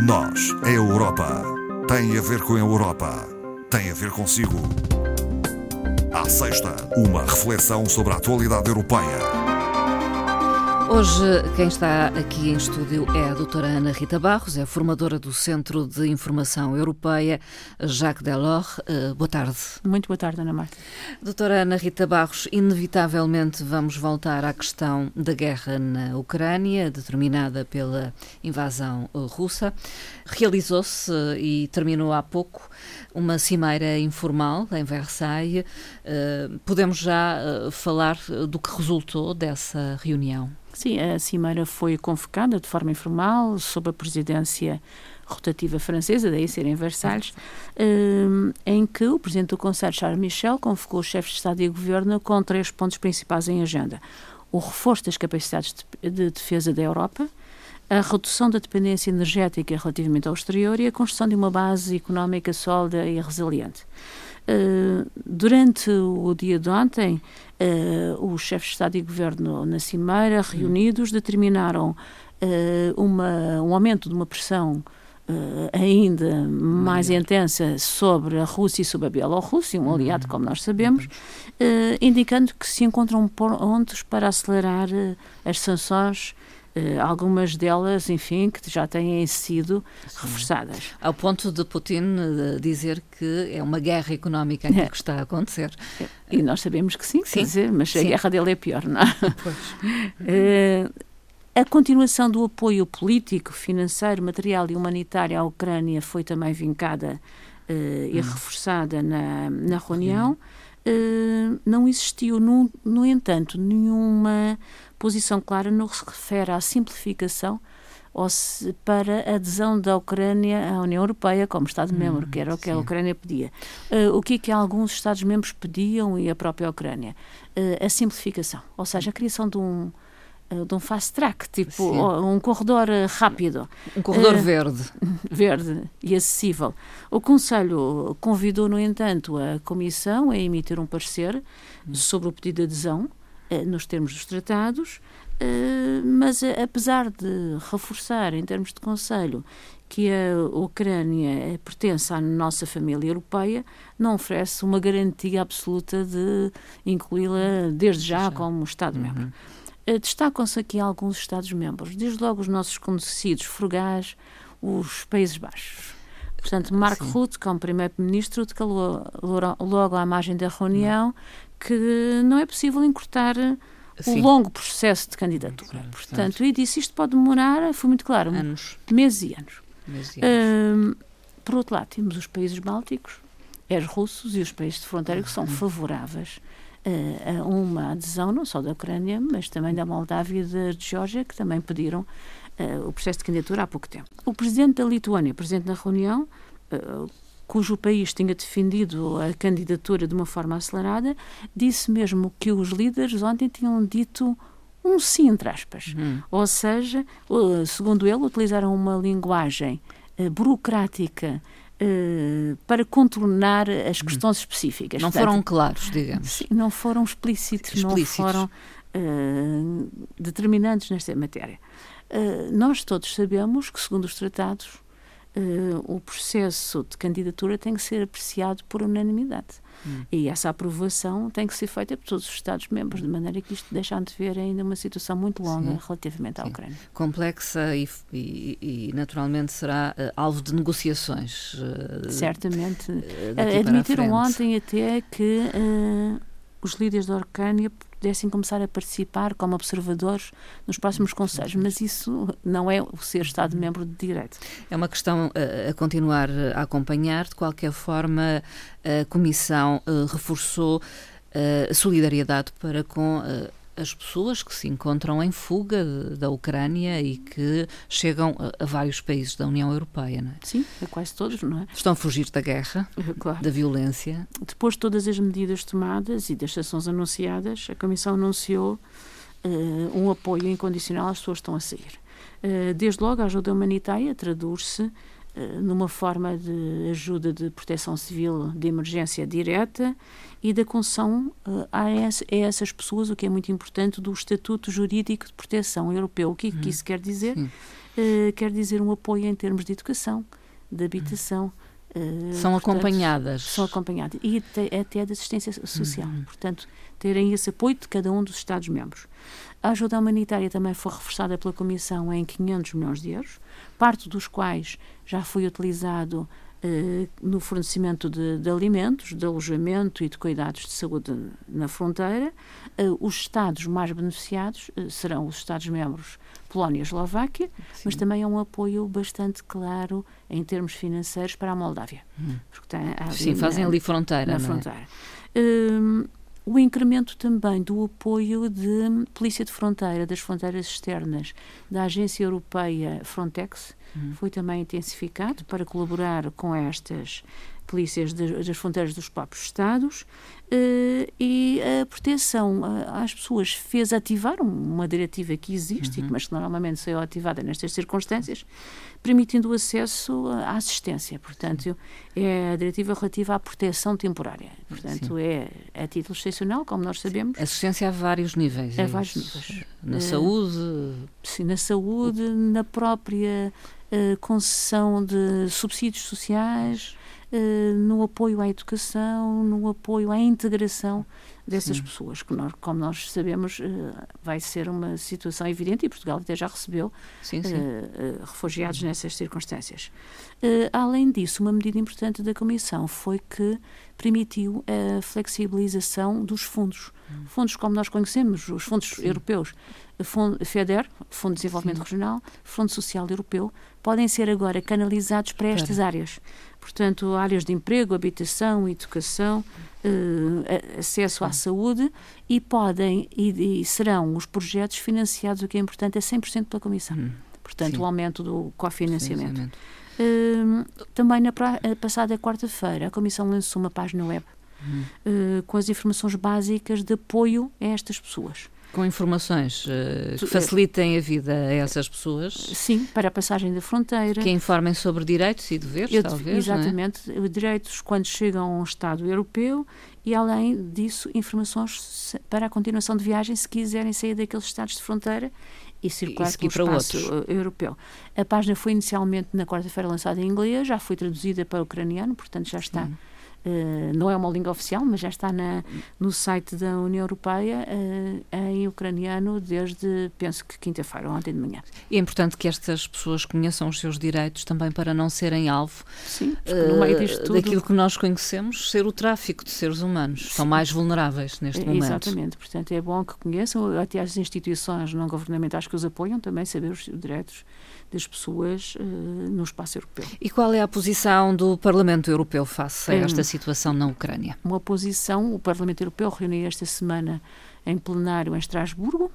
Nós, a Europa, tem a ver com a Europa, tem a ver consigo. À sexta, uma reflexão sobre a atualidade europeia. Hoje, quem está aqui em estúdio é a doutora Ana Rita Barros, é formadora do Centro de Informação Europeia Jacques Delors. Uh, boa tarde. Muito boa tarde, Ana Marta. Doutora Ana Rita Barros, inevitavelmente vamos voltar à questão da guerra na Ucrânia, determinada pela invasão russa. Realizou-se e terminou há pouco uma cimeira informal em Versailles. Podemos já falar do que resultou dessa reunião? Sim, a cimeira foi convocada de forma informal sob a presidência rotativa francesa, daí ser em Versalhes, eh, em que o presidente do Conselho, Charles Michel, convocou os chefes de Estado e Governo com três pontos principais em agenda. O reforço das capacidades de defesa da Europa, a redução da dependência energética relativamente ao exterior e a construção de uma base económica sólida e resiliente. Uh, durante o dia de ontem, uh, os chefes de Estado e Governo na Cimeira, reunidos, determinaram uh, uma, um aumento de uma pressão ainda mais intensa sobre a Rússia e sobre a Bielorrússia, um aliado, como nós sabemos, indicando que se encontram pontos para acelerar as sanções Uh, algumas delas, enfim, que já têm sido Sim. reforçadas. Ao ponto de Putin uh, dizer que é uma guerra económica aquilo é. que está a acontecer. E nós sabemos que sim, sim. dizer, mas sim. a guerra dele é pior, não é? uh, a continuação do apoio político, financeiro, material e humanitário à Ucrânia foi também vincada e hum. reforçada na, na reunião. não existiu, no, no entanto, nenhuma posição clara no que se refere à simplificação ou se, para a adesão da Ucrânia à União Europeia como Estado-membro, hum, que era o que sim. a Ucrânia pedia. Uh, o que é que alguns Estados-membros pediam e a própria Ucrânia? Uh, a simplificação, ou seja, a criação de um, uh, de um fast track, tipo um corredor rápido. Um corredor verde. Verde e acessível. O Conselho convidou, no entanto, a Comissão a emitir um parecer hum. sobre o pedido de adesão eh, nos termos dos tratados, eh, mas eh, apesar de reforçar, em termos de Conselho, que a Ucrânia pertence à nossa família europeia, não oferece uma garantia absoluta de incluí-la desde já como Estado-membro. Uhum. Destacam-se aqui alguns Estados-membros, desde logo os nossos conhecidos frugais, os Países Baixos. Portanto, Mark Rutte, como primeiro-ministro, declarou logo à margem da reunião que não é possível encurtar Sim. o longo processo de candidatura. Sim, Portanto, e disse isto pode demorar, foi muito claro, anos. meses e anos. Meses e anos. por outro lado, temos os países bálticos, os russos e os países de fronteira que são uhum. favoráveis uh, a uma adesão não só da Ucrânia, mas também da Moldávia e da Geórgia, que também pediram uh, o processo de candidatura há pouco tempo. O presidente da Lituânia, presente na reunião, uh, cujo país tinha defendido a candidatura de uma forma acelerada, disse mesmo que os líderes ontem tinham dito um sim, entre aspas. Uhum. Ou seja, segundo ele, utilizaram uma linguagem uh, burocrática uh, para contornar as uhum. questões uhum. específicas. Não Portanto, foram claros, digamos. Sim, não foram explícitos, explícitos. não foram uh, determinantes nesta matéria. Nós todos sabemos que, segundo os tratados, uh, o processo de candidatura tem que ser apreciado por unanimidade. Hum. E essa aprovação tem que ser feita por todos os Estados-membros, de maneira que isto deixa de ver ainda uma situação muito longa Sim. relativamente à Sim. Ucrânia. Complexa e, e, e naturalmente será uh, alvo de negociações. Uh, Certamente. Admitiram ontem até que os líderes da Ucrânia pudessem começar a participar como observadores nos próximos conselhos, mas isso não é o ser Estado-membro de direito. É uma questão a, a continuar a acompanhar. De qualquer forma, a Comissão uh, reforçou a solidariedade para com as pessoas que se encontram em fuga da Ucrânia e que chegam a, a, vários países da União Europeia, não é? Sim, a quase todos, não é? Estão a fugir da guerra, claro. da violência. Depois de todas as medidas tomadas e das sanções anunciadas, a Comissão anunciou uh, um apoio incondicional às pessoas que estão a sair. Uh, desde logo, a ajuda humanitária traduz-se numa forma de ajuda de proteção civil de emergência direta e da concessão uh, a, a, essas pessoas, o que é muito importante, do Estatuto Jurídico de Proteção Europeu. O que, é que isso quer dizer? Uh, quer dizer um apoio em termos de educação, de habitação. Uh, são portanto, acompanhadas. São acompanhadas. E até, até de assistência social. Uhum. Portanto, terem esse apoio de cada um dos Estados-membros. A ajuda humanitária também foi reforçada pela Comissão em 500 milhões de euros, parte dos quais já foi utilizado no fornecimento de, de, alimentos, de alojamento e de cuidados de saúde na fronteira. Eh, os Estados mais beneficiados eh, serão os Estados-membros Polónia e Eslováquia, Sim. mas também é um apoio bastante claro em termos financeiros para a Moldávia. Hum. Porque tem, Sim, fazem ali fronteira. Na é? fronteira. Hum, o incremento também do apoio de Polícia de Fronteira, das fronteiras externas, da Agência Europeia Frontex, uhum. foi também intensificado para colaborar com estas polícias das fronteiras dos próprios Estados uh, e a proteção às pessoas fez ativar uma diretiva que existe, uhum. mas que normalmente saiu ativada nestas circunstâncias, permitindo o acesso à assistência. Portanto, é a diretiva relativa à proteção temporária. Portanto, Sim. é a título excepcional, como nós sabemos. Assistência a vários níveis. A é vários níveis. Na uh, saúde? Sim, na saúde, na própria concessão de subsídios sociais eh, no apoio à educação, no apoio à integração dessas Sim. pessoas, que nós, como nós sabemos uh, vai ser uma situação evidente e Portugal até já recebeu sim, sim. Uh, refugiados nessas circunstâncias. além disso, uma medida importante da Comissão foi que permitiu a flexibilização dos fundos. Hum. Fundos como nós conhecemos, os fundos sim. europeus, Fundo, FEDER, Fundo de Desenvolvimento Regional, Fundo Social Europeu, podem ser agora canalizados para estas áreas portanto, áreas de emprego, habitação, educação, uh, acesso à saúde e podem e, e, serão os projetos financiados, o que é importante, é 100% pela Comissão. Hum, portanto, sim. o aumento do cofinanciamento. Uh, também na pra, passada quarta-feira, a Comissão lançou uma página web hum. uh, com as informações básicas de apoio a estas pessoas com informações uh, que facilitem a vida a essas pessoas. Sim, para a passagem da fronteira. Que informem sobre direitos e deveres, Eu, talvez. É? Exatamente, é? direitos quando chegam a um Estado europeu e, além disso, informações para a continuação de viagem se quiserem sair daqueles Estados de fronteira e circular e pelo espaço outros. europeu. A página foi inicialmente na quarta-feira lançada em inglês, já foi traduzida para o ucraniano, portanto já está. Hum Uh, não é uma língua oficial, mas já está na, no site da União Europeia uh, em ucraniano desde, penso que quinta-feira, ontem de manhã. E é importante que estas pessoas conheçam os seus direitos também para não serem alvo Sim, no meio disto tudo, daquilo que nós conhecemos ser o tráfico de seres humanos. Sim. São mais vulneráveis neste momento. Exatamente, portanto é bom que conheçam, até as instituições não governamentais que os apoiam também saber os direitos das pessoas uh, no espaço europeu. E qual é a posição do Parlamento Europeu face a esta situação na Ucrânia? Uma posição, o Parlamento Europeu reuniu esta semana em plenário em Estrasburgo uh,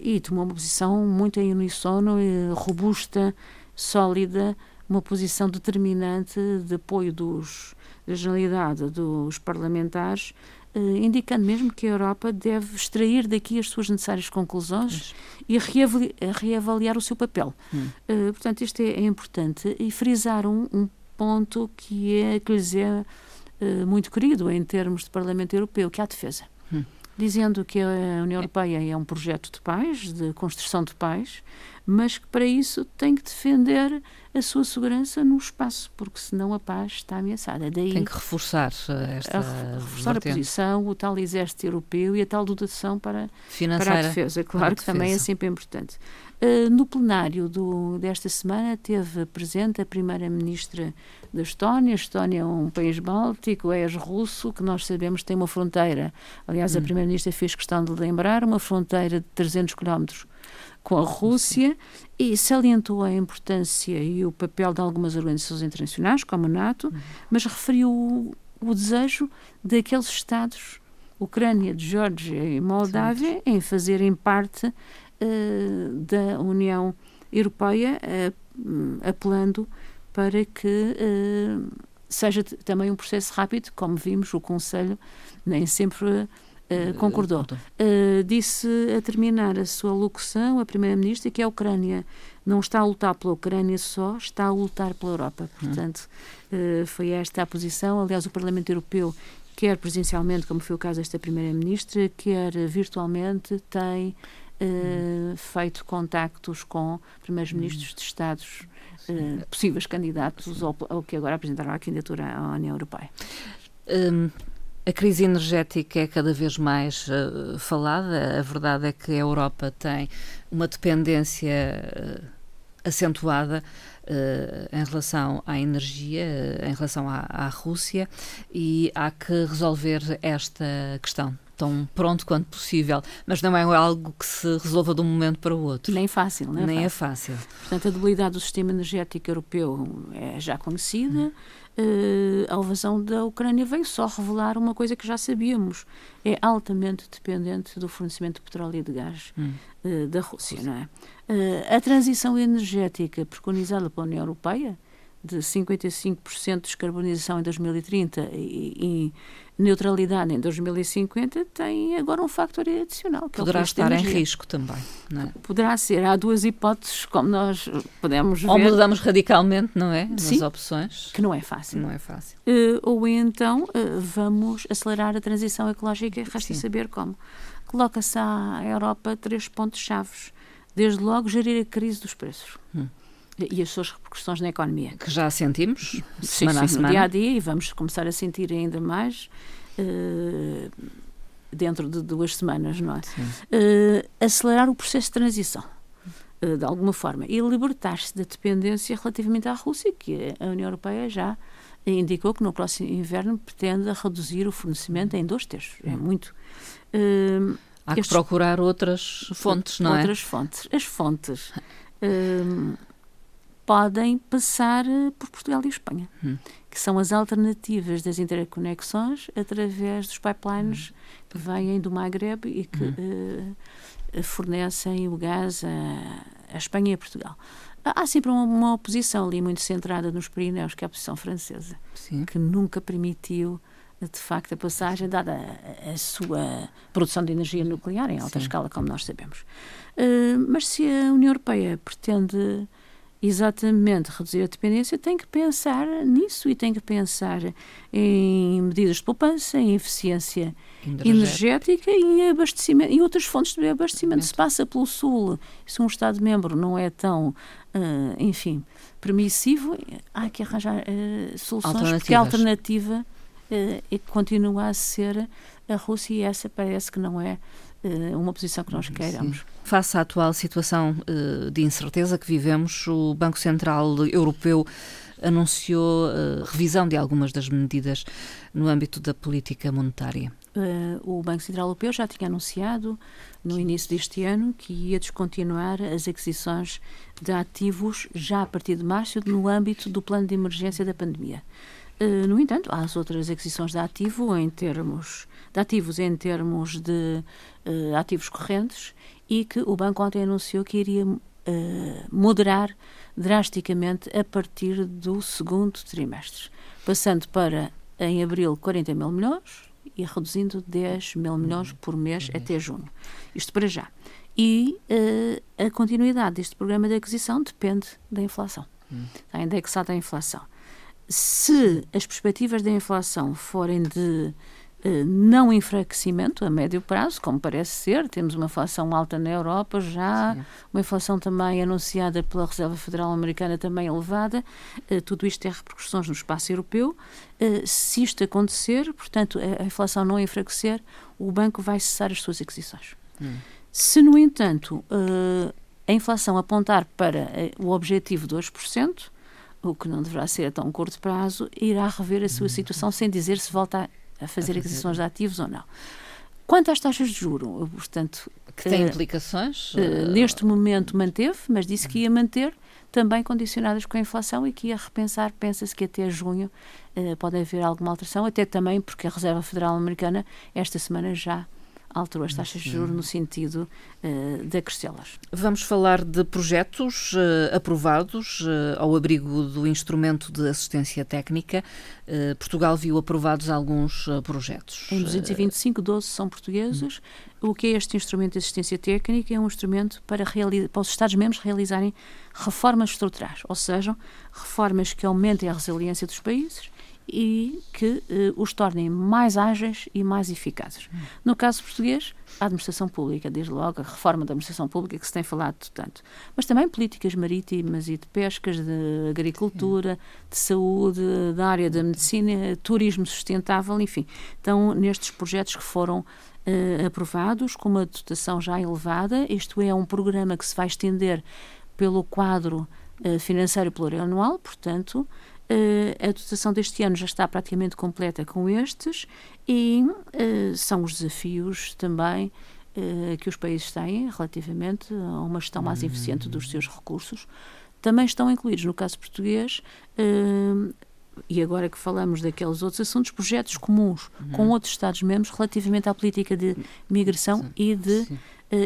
e tomou uma posição muito em uníssono, uh, robusta, sólida, uma posição determinante de apoio dos, da generalidade dos parlamentares indicando mesmo que a Europa deve extrair daqui as suas necessárias conclusões e reavaliar, reavaliar, o seu papel. Hum. Uh, portanto, isto é, é, importante e frisar um, um, ponto que é que lhes é uh, muito querido em termos de Parlamento Europeu, que é a defesa. Hum. Dizendo que a União Europeia é um projeto de paz, de construção de paz, mas que para isso tem que defender a sua segurança no espaço, porque senão a paz está ameaçada. Daí tem que reforçar esta a, reforçar a posição, o tal exército europeu e a tal dotação para, para a defesa. Claro a que defesa. também é sempre importante. Uh, no plenário do, desta semana teve presente a primeira-ministra da Estónia. A Estónia é um país báltico, é russo, que nós sabemos tem uma fronteira. Aliás, hum. a primeira-ministra fez questão de lembrar uma fronteira de 300 quilómetros com a Rússia e salientou a importância e o papel de algumas organizações internacionais, como a NATO, mas referiu o, o, desejo daqueles Estados, Ucrânia, Geórgia e Moldávia, em fazerem parte uh, da União Europeia, uh, apelando para que uh, seja também um processo rápido, como vimos, o Conselho nem sempre Uh, concordou. Uh, disse a terminar a sua locução a Primeira-Ministra que a Ucrânia não está a lutar pela Ucrânia só, está a lutar pela Europa. Hum. Portanto, uh, foi esta a posição. Aliás, o Parlamento Europeu, quer presencialmente, como foi o caso desta Primeira-Ministra, quer virtualmente, tem uh, feito contactos com primeiros-ministros de Estados uh, possíveis candidatos ao, ao, que agora apresentaram a candidatura à União Europeia. A crise energética é cada vez mais uh, falada. A verdade é que a Europa tem uma dependência acentuada uh, em relação à energia, uh, em relação à, à, Rússia, e há que resolver esta questão tão pronto quanto possível, mas não é algo que se resolva de um momento para o outro. Nem fácil, não é Nem fácil. é fácil. Portanto, a debilidade do sistema energético europeu é já conhecida. Hum. Uh, a invasão da Ucrânia veio só revelar uma coisa que já sabíamos. É altamente dependente do fornecimento de petróleo e de gás hum. uh, da Rússia, não é? Uh, a transição energética preconizada pela União Europeia, de 55% de descarbonização em 2030 e, e neutralidade em 2050 tem agora um fator adicional. Que é Poderá é estar em risco também. Não é? Poderá ser. Há duas hipóteses, como nós podemos ver. Ou mudamos radicalmente, não é? Nas Sim, opções. Que não é fácil. Não é fácil. Uh, ou então uh, vamos acelerar a transição ecológica e resta saber como. Coloca-se à Europa três pontos-chave. Desde logo, gerir a crise dos preços. Hum e as suas repercussões na economia. Que já sentimos, sim, semana sim, a semana. Dia a dia, e vamos começar a sentir ainda mais uh, dentro de duas semanas, não é? Uh, acelerar o processo de transição. Uh, de alguma forma, e libertar-se da dependência relativamente à Rússia, que a União Europeia já indicou que no próximo inverno pretende reduzir o fornecimento em dois terços. É muito. Uh, Há que procurar outras fontes, não outras é? Outras fontes. As fontes uh, podem passar por Portugal e Espanha. Hum que são as alternativas das interconexões através dos pipelines que vêm do Maghreb e que uh, fornecem o gás a, Espanha e a Portugal. Há sempre uma, uma, oposição ali muito centrada nos Pirineus, que é a oposição francesa, Sim. que nunca permitiu de facto a passagem, dada a, a, sua produção de energia nuclear em alta Sim. escala, como nós sabemos. Uh, mas se a União Europeia pretende exatamente reduzir a dependência, tem que pensar nisso e tem que pensar em medidas de poupança, em eficiência energética, e em abastecimento e outras fontes de abastecimento. Se passa pelo Sul, se um Estado-membro não é tão, uh, enfim, permissivo, há que arranjar uh, soluções, porque a alternativa uh, continua a ser a Rússia e essa parece que não é uh, uma posição que nós queiramos. Sim. Face à atual situação uh, de incerteza que vivemos, o Banco Central Europeu anunciou uh, revisão de algumas das medidas no âmbito da política monetária. o Banco Central Europeu já tinha anunciado no início deste ano que ia descontinuar as aquisições de ativos já a partir de março no âmbito do plano de emergência da pandemia. no entanto, há as outras aquisições de ativo em termos de ativos em termos de uh, ativos correntes e que o banco ontem anunciou que iria uh, moderar drasticamente a partir do segundo trimestre, passando para, em abril, 40 mil milhões e reduzindo 10 mil milhões por mês uhum. até junho. Isto para já. E uh, a continuidade deste programa de aquisição depende da inflação. Uhum. Está indexado à inflação. Se as perspectivas da inflação forem de não enfraquecimento a médio prazo, como parece ser. Temos uma inflação alta na Europa já, Sim. uma inflação também anunciada pela Reserva Federal Americana também elevada. Uh, tudo isto tem repercussões no espaço europeu. Uh, se isto acontecer, portanto, a, a, inflação não enfraquecer, o banco vai cessar as suas aquisições. Hum. Se, no entanto, a inflação apontar para o objetivo de 2%, o que não deverá ser a tão curto prazo, irá rever a sua hum. situação sem dizer se volta a fazer aquisições de ativos ou não. Quanto às taxas de juro, portanto... Que tem uh, implicações? Uh, neste momento manteve, mas disse que ia manter, também condicionadas com a inflação e que ia repensar, pensa-se que até junho pode haver alguma alteração, até também porque a Reserva Federal Americana esta semana já alterou as taxas de juros no sentido uh, de acrescê-las. Vamos falar de projetos uh, aprovados uh, ao abrigo do instrumento de assistência técnica. Portugal viu aprovados alguns projetos. Em 225, 12 são portugueses. Hum. O que é este instrumento de assistência técnica? É um instrumento para, para os Estados-membros realizarem reformas estruturais, ou seja, reformas que aumentem a resiliência dos países e que eh, os tornem mais ágeis e mais eficazes. No caso português, a administração pública, desde logo a reforma da administração pública que se tem falado tanto, mas também políticas marítimas e de pescas, de agricultura, de saúde, da área da medicina, turismo sustentável, enfim. Então, nestes projetos que foram uh, aprovados, com uma dotação já elevada, isto é, um programa que se vai estender pelo quadro uh, financeiro plurianual, portanto, Uh, a dotação deste ano já está praticamente completa com estes e uh, são os desafios também uh, que os países têm relativamente a uma gestão mais eficiente dos seus recursos. Também estão incluídos, no caso português, e agora que falamos daqueles outros assuntos, projetos comuns uhum. com outros Estados-membros relativamente à política de migração Sim. e de Sim.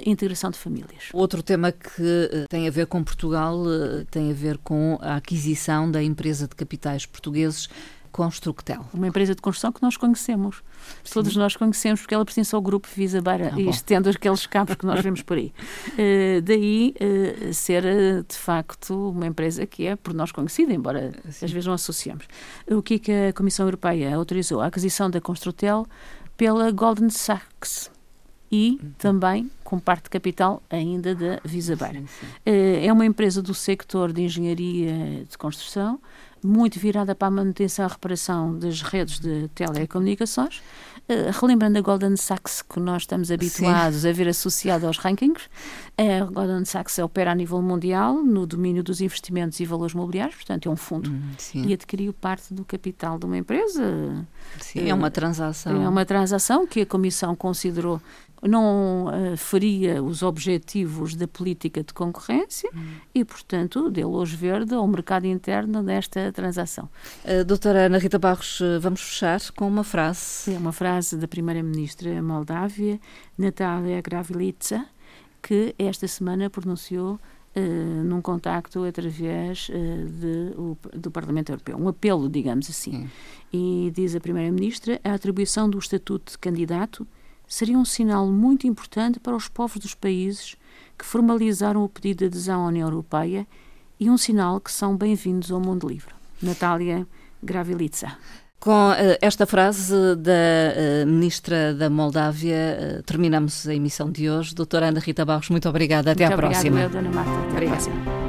Integração de famílias. Outro tema que uh, tem a ver com Portugal uh, tem a ver com a aquisição da empresa de capitais portugueses Constructel. Uma empresa de construção que nós conhecemos. Sim. Todos nós conhecemos, porque ela pertence ao grupo Visa Beira ah, e estendo aqueles cabos que nós vemos por aí. Uh, daí uh, ser, de facto, uma empresa que é por nós conhecida, embora Sim. às vezes não associamos. O que, é que a Comissão Europeia autorizou? A aquisição da Constructel pela Golden Sachs e uhum. também com parte de capital ainda da Visa Beira. É uma empresa do sector de engenharia de construção, muito virada para a manutenção e reparação das redes de telecomunicações. Uh, relembrando a Golden Sachs, que nós estamos habituados Sim. a ver associada aos rankings, a Golden Sachs opera a nível mundial no domínio dos investimentos e valores mobiliários, portanto é um fundo, hum, e adquiriu parte do capital de uma empresa. Sim, uh, é uma transação. É uma transação que a Comissão considerou não uh, faria os objetivos da política de concorrência hum. e, portanto, deu luz verde ao mercado interno desta transação. Uh, doutora Ana Rita Barros, uh, vamos fechar com uma frase. É uma frase da Primeira-Ministra Moldávia, Natália Gravilitsa, que esta semana pronunciou Uh, num contacto através uh, de, o, do Parlamento Europeu, um apelo, digamos assim. E diz a Primeira-Ministra: a atribuição do estatuto de candidato seria um sinal muito importante para os povos dos países que formalizaram o pedido de adesão à União Europeia e um sinal que são bem-vindos ao mundo livre. Natália Gravilitsa. Com uh, esta frase da uh, Ministra da Moldávia, uh, terminamos a emissão de hoje. Doutora Ana Rita Barros, muito obrigada. Até muito à próxima. Obrigada, Dona Marta. Até obrigada. à próxima.